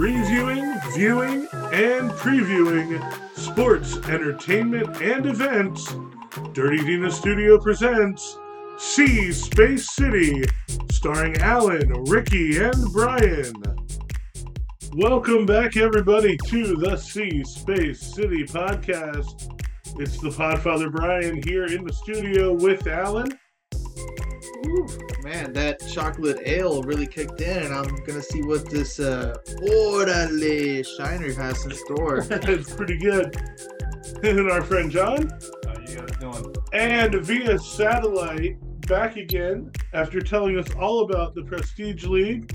reviewing, viewing, and previewing sports, entertainment, and events, Dirty Dina Studio presents Sea Space City, starring Alan, Ricky, and Bryan. Welcome back, everybody, to the Sea Space City podcast. It's the Podfather Bryan here in the studio with Alan. Ooh, man, that chocolate ale really kicked in, and I'm gonna see what this uh, Orale Shiner has in store. it's pretty good. And our friend Jon. How you guys doing? And via satellite, back again after telling us all about the Prestige League,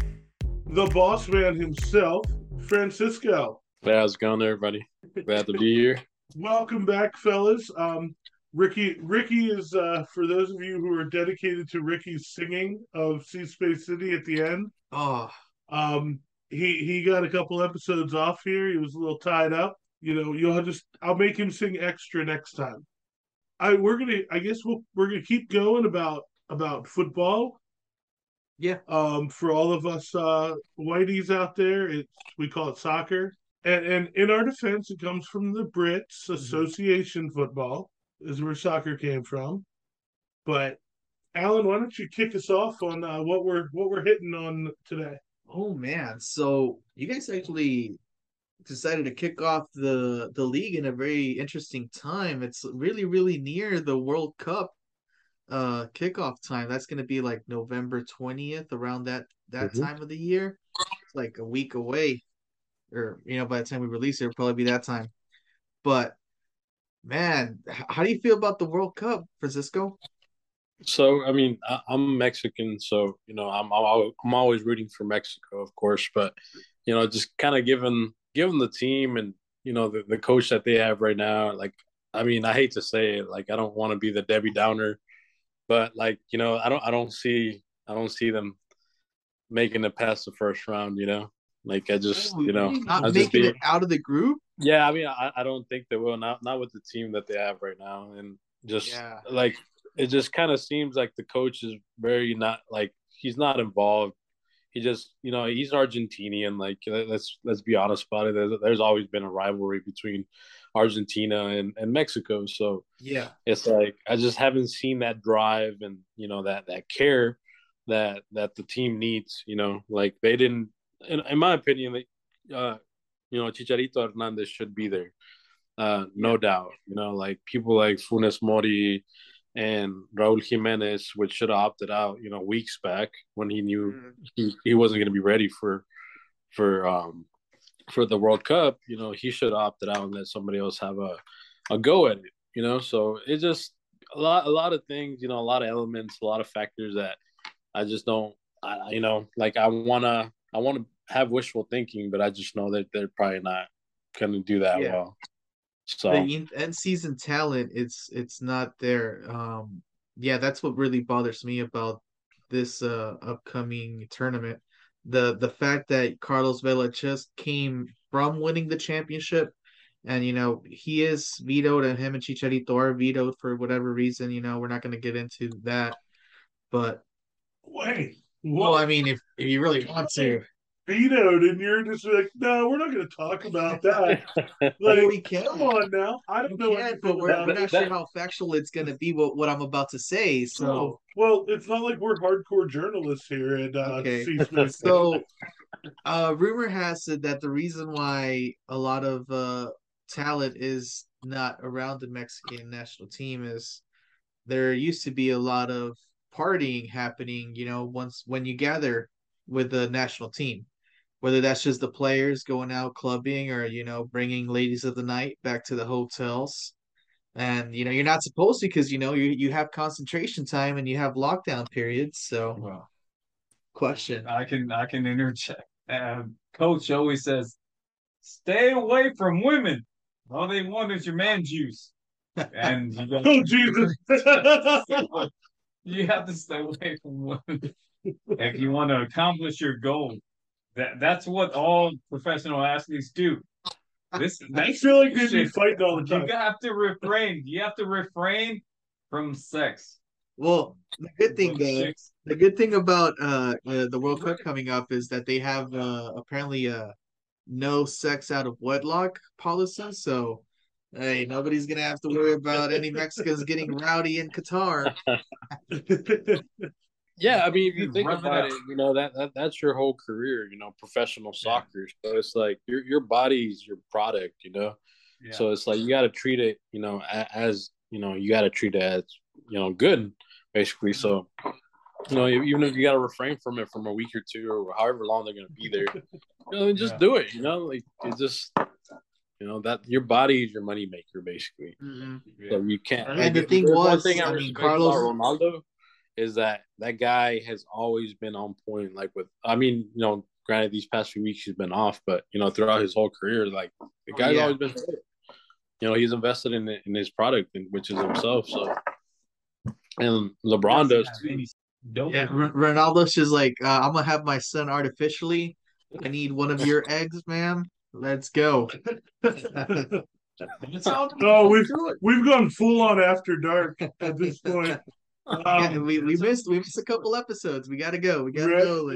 the boss man himself, Francisco. Hey, how's it going, everybody? Glad to be here. Welcome back, fellas. Um, Ricky, Ricky is uh, for those of you who are dedicated to Ricky's singing of Sea Space City at the end. Oh, Um, he he got a couple episodes off here. He was a little tied up. You know, you'll just I'll make him sing extra next time. I we're gonna I guess we'll we're gonna keep going about about football. Yeah. Um, for all of us uh whiteys out there, it's we call it soccer. And and in our defense, it comes from the Brits Association Football is where soccer came from. But Alan, why don't you kick us off on uh, what we're what we're hitting on today? oh man! So you guys actually decided to kick off the the league in a very interesting time. It's really, really near the World Cup uh kickoff time. That's gonna be like November twentieth, around that that Mhm. time of the year. It's like a week away, or you know, by the time we release it, it'll probably be that time. But man, how do you feel about the World Cup, Francisco? So, I mean, I, I'm Mexican, so you know, I'm I'm always rooting for Mexico, of course. But you know, just kind of given given the team and you know the, the coach that they have right now, like, I mean, I hate to say it, like, I don't want to be the Debbie Downer, but like, you know, I don't I don't see I don't see them making it past the first round. You know, like I just oh, you know not I'll just making be- it out of the group. Yeah, I mean, I, I don't think they will. Not not with the team that they have right now, and just Yeah. like it just kind of seems like the coach is very not like he's not involved. He just you know he's Argentinian. Like let's let's be honest about it. There's, there's always been a rivalry between Argentina and, and Mexico, so Yeah, it's like I just haven't seen that drive and you know that that care that that the team needs. You know, like they didn't. In, in my opinion, they, uh, you know, Chicharito Hernandez should be there, uh, no doubt. You know, like people like Funes Mori and Raúl Jimenez, which should have opted out. You know, weeks back when he knew Mhm. he, he wasn't going to be ready for for um for the World Cup, you know, he should have opted out and let somebody else have a a go at it. You know, so it just a lot a lot of things, you know, a lot of elements, a lot of factors that I just don't, I, you know, like I wanna I want to have wishful thinking, but I just know that they're probably not gonna do that Yeah. well. So the end season talent, it's it's not there. Um, yeah, that's what really bothers me about this uh upcoming tournament. The the fact that Carlos Vela just came from winning the championship, and you know he is vetoed, and him and Chicharito are vetoed for whatever reason. You know, we're not going to get into that, but Wait, well, what I mean, if if you really want to, vetoed, and you're just like, no, we're not going to talk about that. like, we can. come on now, I don't know We can, but we're, about we're it. not sure how factual it's going to be. What what I'm about to say. So. Well, it's not like we're hardcore journalists here at uh, Okay. C Space. So, uh, rumor has it that the reason why a lot of uh, talent is not around the Mexican national team is there used to be a lot of partying happening. You know, once when you gather with the national team, whether that's just the players going out clubbing or you know bringing ladies of the night back to the hotels. And you know you're not supposed to because you know you you have concentration time and you have lockdown periods. So Well, question. I can I can interject. Um, Coach always says, "Stay away from women. All they want is your man juice." And you, got- oh Jesus! you have to stay away from women if you want to accomplish your goal. That that's what all professional athletes do. This I that's feel like they'd be shit. fighting all the time. You have to refrain. You have to refrain from sex. Well, the good thing, With uh, the good thing about uh, uh the World Cup coming up is that they have uh apparently uh no sex out of wedlock policy. So, hey, nobody's gonna have to worry about any Mexicans getting rowdy in Qatar. Yeah, I mean, if you think Rub about out. it, you know that, that that's your whole career, you know, professional soccer. So it's like your your body's your product, you know. Yeah. So it's like you got to treat it, you know, as you know, you got to treat it as you know good, basically. So you know, even if you got to refrain from it from a week or two or however long they're gonna be there, you know, just Yeah. do it. You know, like it just, you know, that your body is your moneymaker, basically. Mhm. So you can't. And like, the thing there's one was, thing I mean, Carlos- Ronaldo is that that guy has always been on point. Like with, I mean, you know, granted these past few weeks he's been off, but you know, throughout his whole career, like the Oh, guy's yeah. always been. You know, he's invested in in his product, which is himself. So, and LeBron does Have too. dope- Yeah, R- Ronaldo's just like, uh, I'm gonna have my son artificially. I need one of your eggs, ma'am. Let's go. no, Oh, we've we've gone full on after dark at this point. Yeah, Um, we, we missed we missed a couple episodes. We gotta go. We gotta Right, go.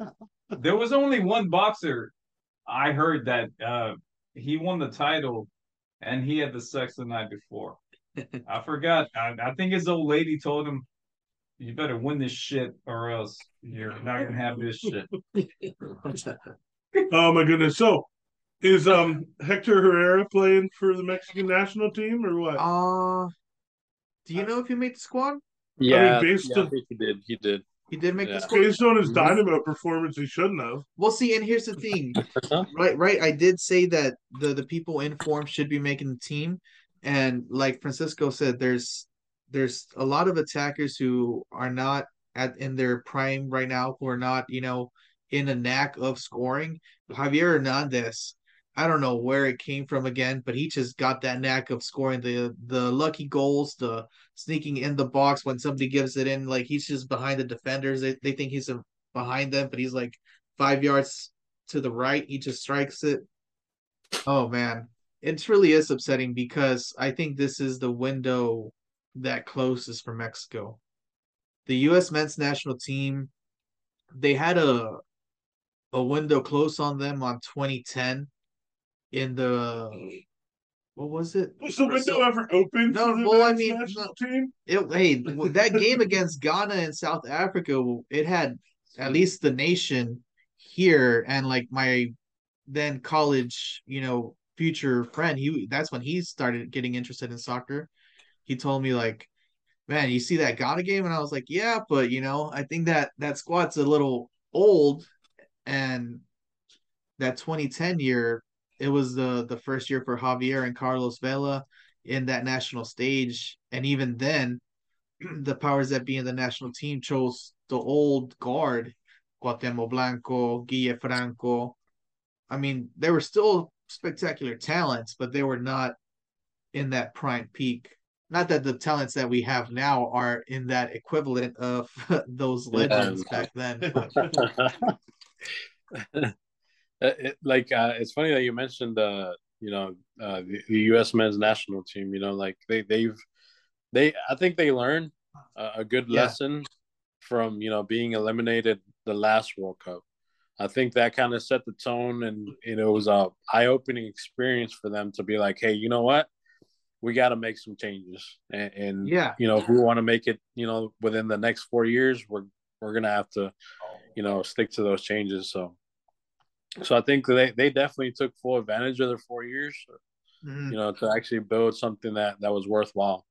Right. There was only one boxer I heard that uh he won the title and he had the sex the night before. I forgot. I, I think his old lady told him, "You better win this shit, or else you're not gonna have this shit." oh my goodness! So, is um Hector Herrera playing for the Mexican national team or what? Uh do you know if he made the squad? Yeah, based yeah, I on- think he did. He did. He did make Yeah. the squad. Based on his Mhm. Dynamo performance, he shouldn't have. Well, see, and here's the thing. right, right. I did say that the the people in form should be making the team, and like Francisco said, there's there's a lot of attackers who are not at in their prime right now, who are not you know in a knack of scoring. Javier Hernandez, I don't know where it came from again, but he just got that knack of scoring the the lucky goals, the sneaking in the box when somebody gives it in. Like he's just behind the defenders. They they think he's behind them, but he's like five yards to the right. He just strikes it. Oh man, it really is upsetting because I think this is the window that closes for Mexico. The U.S. men's national team, they had a a window close on them on 2010 in the what was it? Was the window ever open No, the well, I mean, national team? It hey that game against Ghana and South Africa, it had at least the nation here and like my then college, you know, future friend. He that's when he started getting interested in soccer. He told me like, man, you see that Ghana game, and I was like, yeah, but you know, I think that that squad's a little old, and that 2010 year, it was the the first year for Javier and Carlos Vela in that national stage, and even then, the powers that be in the national team chose the old guard, Cuauhtemoc Blanco, Guille Franco. I mean, they were still spectacular talents, but they were not in that prime peak. Not that the talents that we have now are in that equivalent of those legends Yeah. back then. but- It- it- like uh, it's funny that you mentioned uh, you know uh, the, the U.S. men's national team. You know, like they they've they I think they learned a, a good Yeah. lesson from you know being eliminated the last World Cup. I think that kind of set the tone, and you know, it was a eye opening experience for them to be like, hey, you know what, we got to make some changes, and, and Yeah. you know, if we want to make it, you know, within the next four years, we're we're gonna have to, you know, stick to those changes. So, so I think they they definitely took full advantage of their four years, Mhm. you know, to actually build something that that was worthwhile.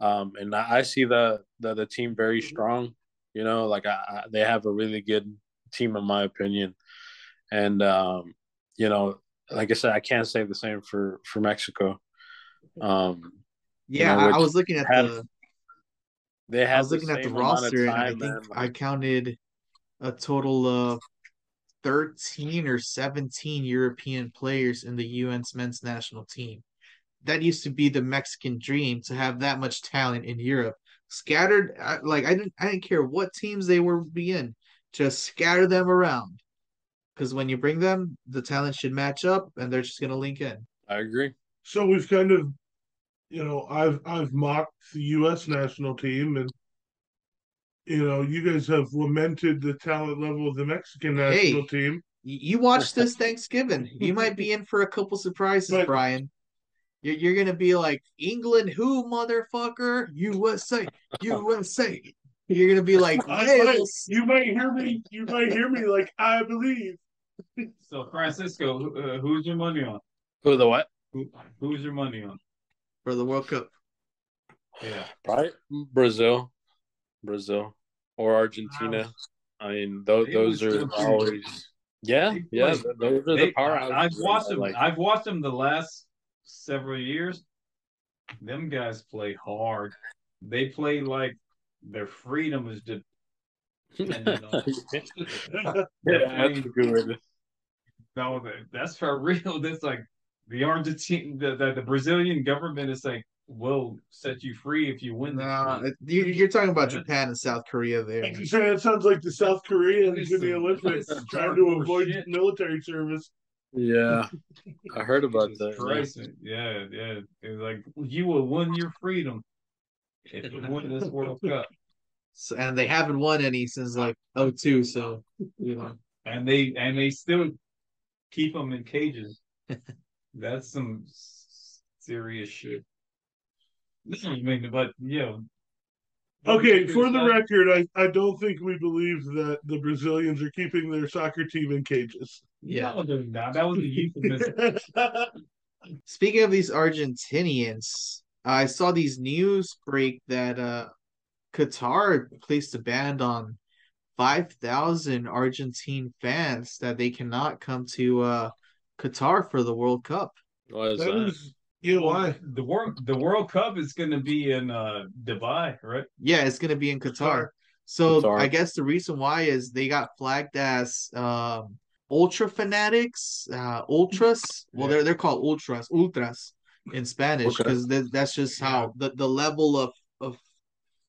Um, and I, I see the, the the team very strong. You know, like I, I, they have a really good team in my opinion, and um, you know, like I said, I can't say the same for for Mexico. Um, Yeah, know, I, I was looking at had the they I had was looking at the roster and I think I counted a total of 13 or 17 European players in the UN's men's national team. That used to be the Mexican dream to have that much talent in Europe. Scattered uh, like I didn't I didn't care what teams they were be in, just scatter them around. Because when you bring them, the talent should match up and they're just gonna link in. I agree. So we've kind of, you know, I've I've mocked the U.S. national team, and you know, you guys have lamented the talent level of the Mexican national Hey. team. Y- You watch this Thanksgiving. You might be in for a couple surprises, But- Bryan. You're, you're gonna be like England, who motherfucker? USA, USA. You're gonna be like hey, might, you might hear me. You might hear me like I believe. So Francisco, who- uh, who's your money on? Who the what? Who, who's your money on? for the World Cup. Yeah. Probably Brazil, Brazil, or Argentina. I mean, those those are always. Yeah, yeah, those are They- the powerhouses. I've watched them. Like, I've watched them the last several years. Them guys play hard. They play like their freedom is just. dependent on- yeah, that's good No, that- that's for real. That's like the Argentine, the, the, the Brazilian government is like, will set you free if you win. this Nah, you, you're talking about Yeah. Japan and South Korea there. Like it sounds like the South Koreans in the Olympics trying to avoid shit. military service. Yeah, I heard about Jesus that. yeah. Christ. Yeah, yeah. It's like you will win your freedom if you win this World Cup. So, and they haven't won any since like 02, so you know. and they and they still keep them in cages. That's some serious shit. I mean, but you know. Okay, for the record, I, I don't think we believe that the Brazilians are keeping their soccer team in cages. Yeah. no, they're not. that was a euphemism. Speaking of these Argentinians, I saw these news break that uh Qatar placed a ban on 5,000 Argentine fans that they cannot come to uh Qatar for the World Cup. What is that that? was, you know, why? The world the World Cup is going to be in uh Dubai, right? Yeah, it's going to be in Qatar. So Qatar. I guess the reason why is they got flagged as um ultra fanatics, uh ultras. Well, Yeah. they're they're called ultras, ultras in Spanish Okay. because that's just how the, the level of of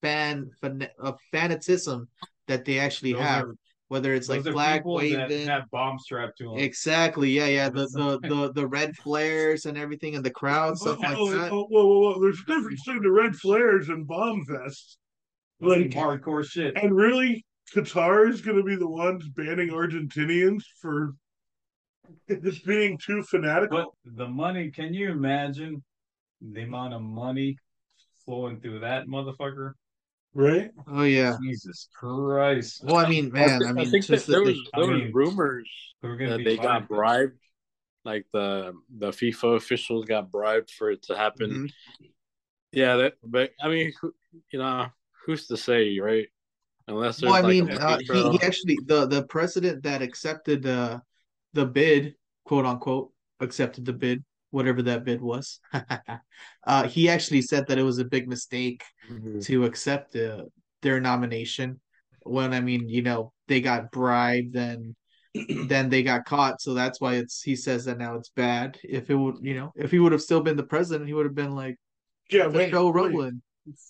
fan, fan of fanatism that they actually Those have. are- Whether it's like Those are flag people that waving, have bombs strapped to them. exactly, yeah, yeah, the, the the the red flares and everything in the crowd, stuff like oh, that. oh, whoa, whoa, whoa. There's a difference between the red flares and bomb vests. Like, hardcore shit. and really, Qatar is going to be the ones banning Argentinians for just being too fanatical. But the money, can you imagine the amount of money flowing through that motherfucker? Right? Oh yeah. Jesus Christ. Well, I mean, man, I I mean, think just that there the- was I there was rumors We're that they got bribed, like the the FIFA officials got bribed for it to happen. Mhm. Yeah, that. But I mean, you know, who's to say, right? Unless there's Well, I like mean, uh, he, he actually the the president that accepted uh, the bid, quote unquote, accepted the bid, whatever that bid was. uh, he actually said that it was a big mistake Mhm. to accept uh, their nomination. When I mean, you know, they got bribed and then they got caught, so that's why it's. He says that now it's bad. If it would, you know, if he would have still been the president, he would have been like Yeah, wait, show wait.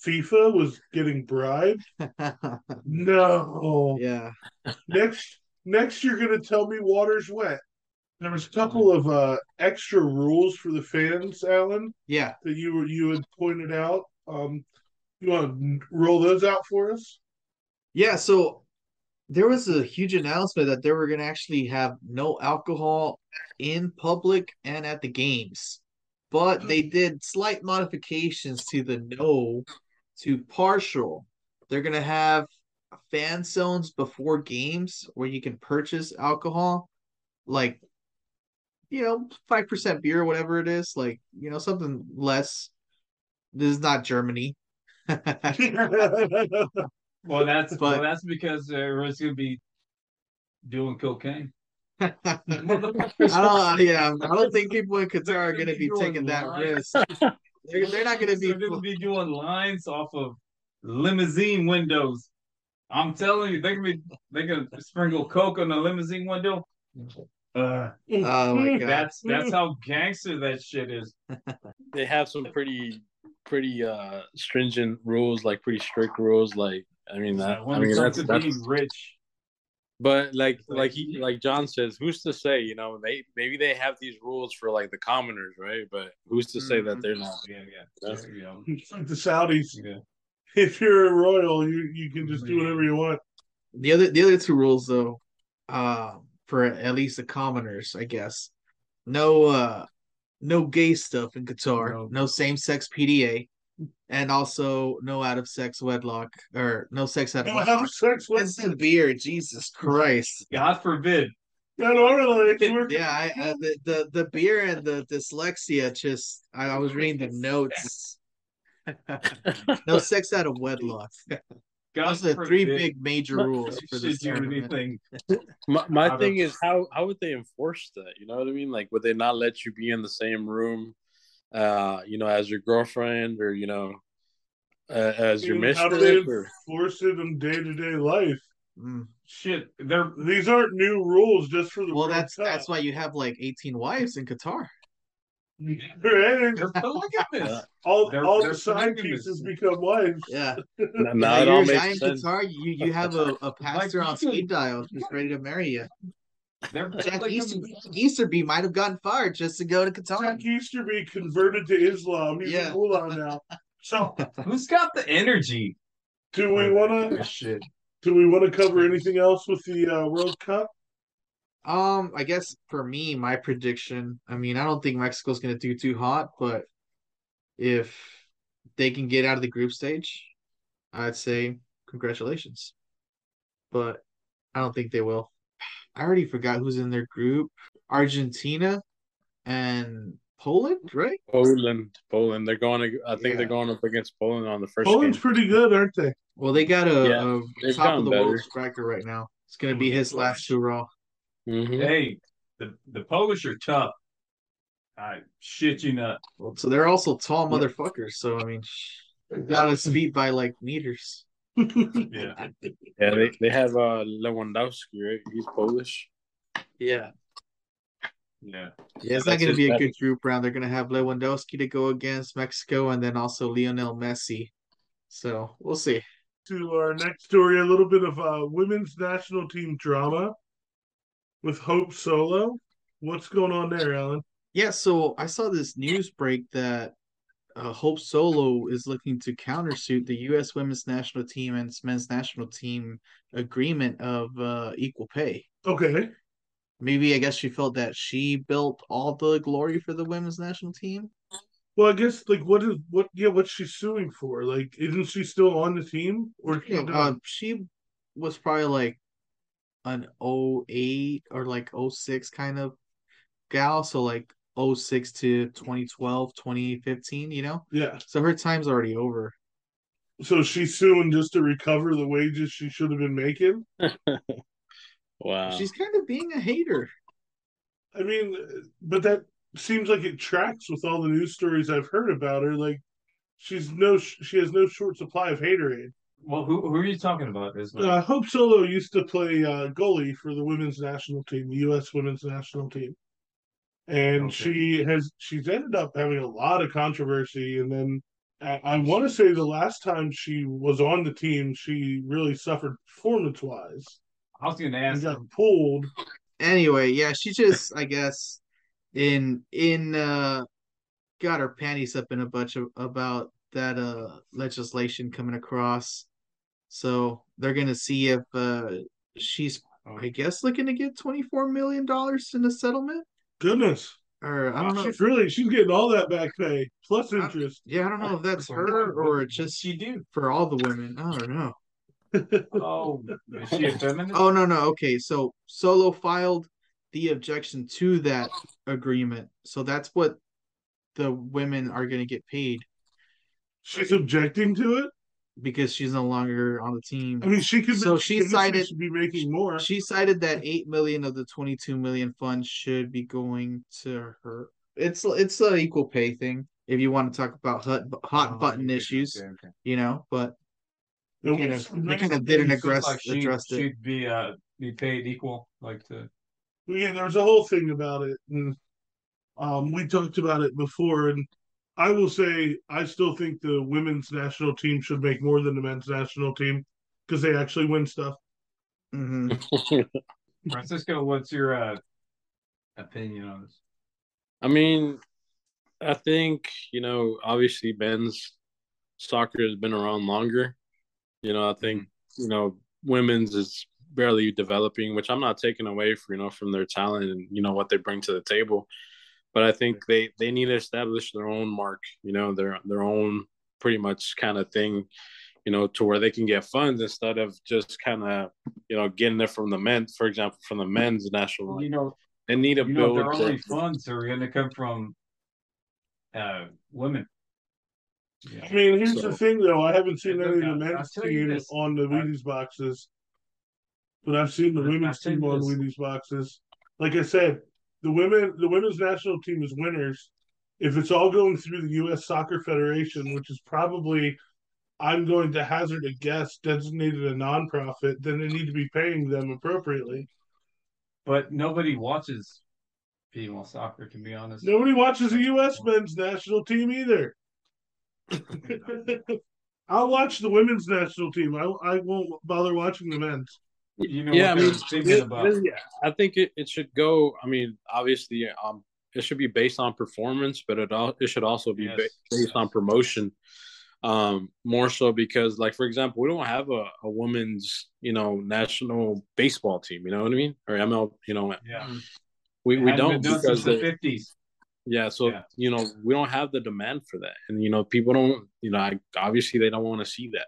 FIFA was getting bribed. No. yeah. Next, next you're gonna tell me water's wet. There was a couple of uh, extra rules for the fans, Alan, Yeah. that you were you had pointed out. Um, you want to roll those out for us? Yeah, so there was a huge announcement that they were going to actually have no alcohol in public and at the games. But they did slight modifications to the no to partial. They're going to have fan zones before games where you can purchase alcohol, like, you know, 5% beer, or whatever it is, like, you know, something less. This is not Germany. Well, that's But- well, that's because uh, everyone's gonna be doing cocaine. I don't. Yeah, I don't think people in Qatar are going to be taking that risk. They're, they're not going to be. They're gonna be doing lines off of limousine windows. I'm telling you, they're gonna be they're gonna sprinkle coke on the limousine window. Uh, Oh my god! that's that's how gangster that shit is. they have some pretty pretty uh stringent rules, like pretty strict rules. Like I mean that when I it mean comes that's to that's being rich, but like like- like he like Jon says, who's to say, you know, they maybe they have these rules for like the commoners, right? But who's to say that they're not yeah, yeah, yeah, It's like the Saudis. yeah. If you're a royal, you you can just do whatever you want. The other the other two rules though, uh, for at least the commoners, I guess. No uh no gay stuff in Qatar, No. no, same sex PDA, and also no out of sex wedlock or no sex out of No wedlock. sex the beer, Jesus Christ. God forbid. our legs. Yeah, I, I the, the the beer and the dyslexia just I, I was reading the notes. no sex out of wedlock. God Those are the three big major rules for should this do anything. My, my thing of- is how how would they enforce that? You know what I mean? Like would they not let you be in the same room, uh, you know, as your girlfriend or you know, uh, as your How do they mistress? Or... enforce it in day to day life? Mm. Shit, they're These aren't new rules just for the Well, World that's Cup. that's why you have like 18 wives in Qatar. Right? they're polygamous. all they're- all they're the side polygamous. pieces become wives. Yeah. Now, Now now it you're all a guy makes sense. Qatar, you you have a, a pastor on speed dial just ready to marry you. They're Jack polygamous. Easter, Easterby might have gotten fired just to go to Qatar. Jack Easterby converted to Islam. He's Yeah. a mullah now. So, Who's got the energy? do we want to? this shit? do we want to cover anything else with the uh, World Cup? Um, I guess for me, my prediction. I mean, I don't think Mexico's gonna do too hot, but if they can get out of the group stage, I'd say congratulations. But I don't think they will. I already forgot who's in their group. Argentina and Poland, right? Poland, Poland. They're going. To, I think Yeah. they're going up against Poland on the first Poland's game. pretty good, aren't they? Well, they got a, Yeah, a top of gotten the world better. striker right now. It's gonna be his last hurrah. Mhm. Hey, the the Polish are tough. I shit you not. Well, so they're also tall motherfuckers. So I mean, they got us beat by like meters. Yeah. Yeah, they, they have uh Lewandowski, right? He's Polish. Yeah. Yeah. Yeah, it's That's not going to his be a best- good group round. They're going to have Lewandowski to go against Mexico and then also Lionel Messi. So we'll see. to our next story, a little bit of uh, women's national team drama with Hope Solo. What's going on there, Alan? Yeah, so I saw this news break that uh, Hope Solo is looking to countersuit the U.S. women's national team and men's national team agreement of uh, equal pay. Okay. Maybe I guess she felt that she built all the glory for the women's national team. Well, I guess like what is what? Yeah, what's she suing for? Like, isn't she still on the team? Or Yeah, uh, she was probably like an 08 or like 06 kind of gal. So like 06 to 2012, 2015, you know? yeah. So her time's already over. So she's suing just to recover the wages she should have been making. Wow. She's kind of being a hater. I mean, but that seems like it tracks with all the news stories I've heard about her. Like, she's no, she has no short supply of haterade. Well, who who are you talking about? Is Uh, Hope Solo used to play uh, goalie for the women's national team, the U.S. women's national team, and Okay. she has she's ended up having a lot of controversy. And then I, I want to say the last time she was on the team, she really suffered performance wise I was gonna and ask. got pulled. Anyway, yeah, she just, I guess, in in uh got her panties up in a bunch of about that uh legislation coming across. So they're gonna see if uh she's I guess looking to get twenty four million dollars in a settlement. Goodness, Or I don't know. she's really she's getting all that back pay plus I- interest. Yeah, I don't know if that's her or just she do? for all the women. I don't know. Oh, is she a feminist? Oh no, no, okay. So Solo filed the objection to that agreement. So that's what the women are gonna get paid She's objecting to it. Because she's no longer on the team. I mean, she could. So she cited- should be making more. She cited that eight million of the twenty-two million funds should be going to her. It's it's an equal pay thing. If you want to talk about hot hot Oh, button okay, issues, okay, okay. you know, but It they kind of, they nice kind of didn't address Like she, address it. she'd be uh be paid equal, like to. Yeah, there was a whole thing about it, and um, we talked about it before. And I will say, I still think the women's national team should make more than the men's national team because they actually win stuff. hmm Francisco, what's your uh opinion on this? I mean, I think, you know, obviously men's soccer has been around longer. You know, I think, you know, women's is barely developing, which I'm not taking away from you know from their talent and you know what they bring to the table. But I think they they need to establish their own mark, you know, their their own pretty much kind of thing, you know, to where they can get funds instead of just kind of you know getting it from the men, for example, from the men's national. You know, they need to you know, build. their only funds are going to come from uh, women. I mean, here's So- the thing, though. I haven't seen any of the men's I'll tell you team this. on the I- Wheaties boxes, but I've seen the I'll women's tell you team on this. Wheaties boxes. Like I said, the women, the women's national team is winners. If it's all going through the U.S. Soccer Federation, which is probably, I'm going to hazard a guess, designated a nonprofit, then they need to be paying them appropriately. But nobody watches female soccer, to be honest. Nobody watches the U.S. men's national team either. I'll watch the women's national team. I I won't bother watching the men's. You know yeah, I mean, they're thinking it- about. it- I think it, it should go. I mean, obviously, um, it should be based on performance, but it all it should also be Yes, ba- based on promotion. Um, more so because, like, for example, we don't have a, a women's, you know, national baseball team. You know what I mean? Or ML, you know, Yeah, we, we don't been done because since the fifties. yeah. So Yeah. you know, we don't have the demand for that, and you know, people don't. You know, I, obviously they don't want to see that.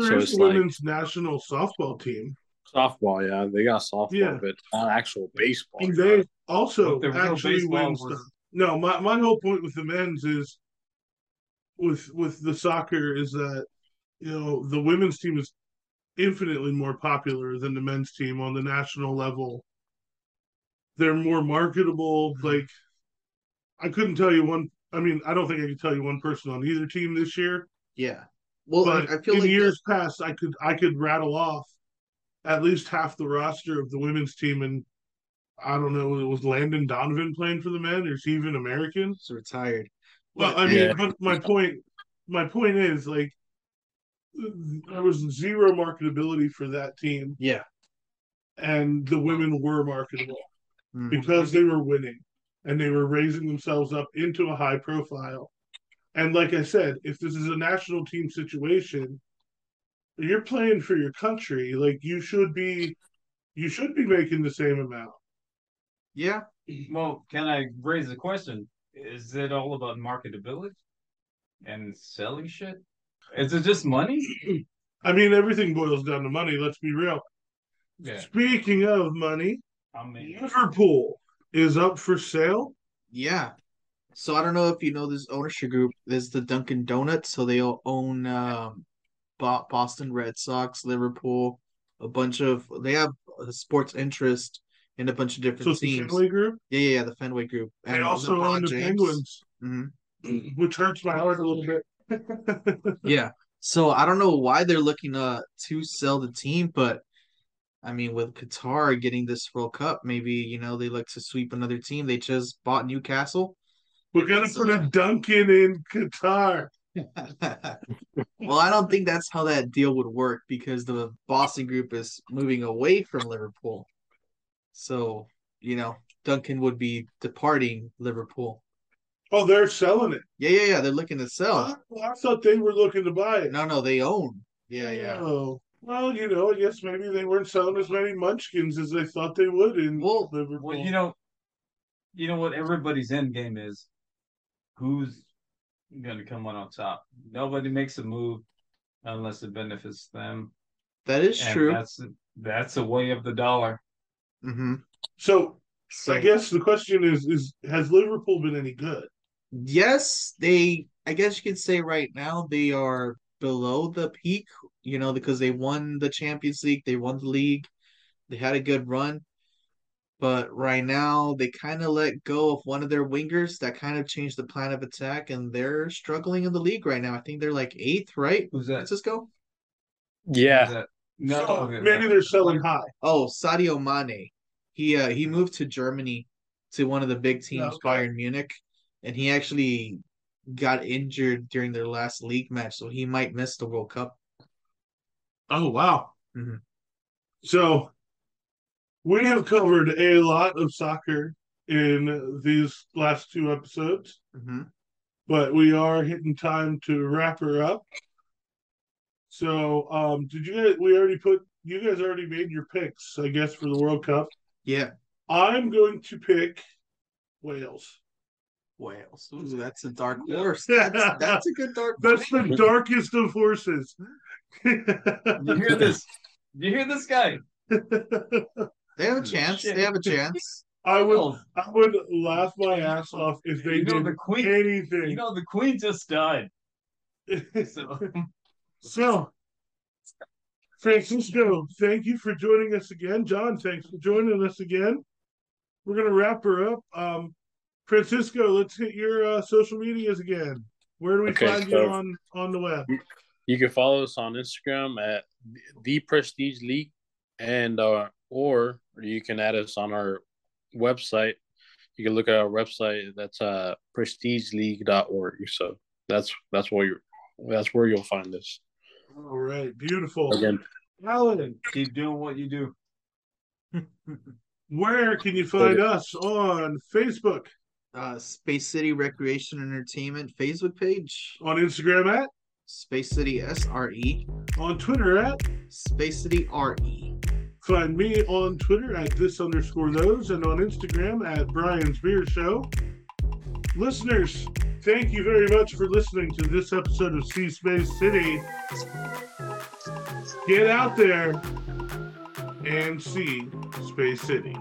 So There's it's the like- women's national softball team. Softball, yeah, they got softball, Yeah. but not actual baseball. And they also the actually baseball win was- stuff. No, my, my whole point with the men's is with with the soccer is that you know the women's team is infinitely more popular than the men's team on the national level. They're more marketable. Mm-hmm. Like I couldn't tell you one. I mean, I don't think I could tell you one person on either team this year. Yeah. Well, I, but I feel in like years past, I could I could rattle off at least half the roster of the women's team, and I don't know, it was Landon Donovan playing for the men, or is he even American? he's retired. Well, But- I mean, Yeah. but my point, my point is like there was zero marketability for that team, Yeah. and the women were marketable Mhm. because they were winning and they were raising themselves up into a high profile. And like I said, if this is a national team situation, you're playing for your country. Like you should be, you should be making the same amount. Yeah. Well, can I raise a question? Is it all about marketability and selling shit? Is it just money? I mean, everything boils down to money. Let's be real. Yeah, Speaking of money, I mean, Liverpool is up for sale. Yeah. So I don't know if you know this ownership group. There's the Dunkin' Donuts, so they all own um, Bo- Boston Red Sox, Liverpool, a bunch of. They have a sports interest in a bunch of So different it's the teams. Fenway Group. Yeah, yeah, yeah, the Fenway Group. They And also LeBron own the James. Penguins, Mhm. which hurts my heart a little bit. Yeah. So I don't know why they're looking uh, to sell the team, but I mean, with Qatar getting this World Cup, maybe you know they look to sweep another team. They just bought Newcastle. We're gonna put a Dunkin' in Qatar. well, I don't think that's how that deal would work because the Boston group is moving away from Liverpool. So, you know, Dunkin' would be departing Liverpool. Oh, they're selling it. Yeah, yeah, yeah. They're looking to sell. Well, I thought they were looking to buy it. No, no, they own. Yeah, yeah. Oh, well, you know, I guess maybe they weren't selling as many munchkins as they thought they would in Well- Liverpool. well, you know, you know what everybody's end game is. Who's gonna come out on top? Nobody makes a move unless it benefits them. That is and true. That's that's a way of the dollar. Mm-hmm. so, So, I guess the question is: is has Liverpool been any good? yes, they. I guess you could say right now they are below the peak. You know, because they won the Champions League, they won the league, they had a good run. But right now, they kind of let go of one of their wingers that kind of changed the plan of attack, and they're struggling in the league right now. I think they're like eighth, right? Who's that? Francisco? Yeah, that? No, So, okay, maybe they're selling high. Oh, Sadio Mane. He uh he moved to Germany to one of the big teams, Okay. Bayern Munich, and he actually got injured during their last league match, so he might miss the World Cup. Oh wow! Mhm. So, we have covered a lot of soccer in these last two episodes. Mm-hmm. but we are hitting time to wrap her up. So, um, did you guys? We already put you guys already made your picks, I guess, for the World Cup. Yeah. I'm going to pick Wales. Wales. Ooh, that's a dark horse. That's, that's a good dark That's the darkest of horses. You hear this? You hear this guy? They have a chance. Shit. They have a chance. I would Oh, I would laugh my ass off if they you know did the queen. anything. You know the queen just died. So so, Francisco, thank you for joining us again. Jon, thanks for joining us again. We're gonna wrap her up. Um, Francisco, let's hit your uh, social medias again. Where do we Okay, find you on on the web? You can follow us on Instagram at the Prestige League, and uh, or you can add us on our website. You can look at our website. That's uh prestigeleague.org. So that's that's where you that's where you'll find us. All right, beautiful. Again, Alan, keep doing what you do. where can you find us on Facebook, Uh, Space City Recreation Entertainment Facebook page. on Instagram at, Space City SRE. on Twitter at, Space City RE. Find me on Twitter at this underscore those and on Instagram at Bryan's Beer Show. Listeners, thank you very much for listening to this episode of Sea Space City. Get out there and see Space City.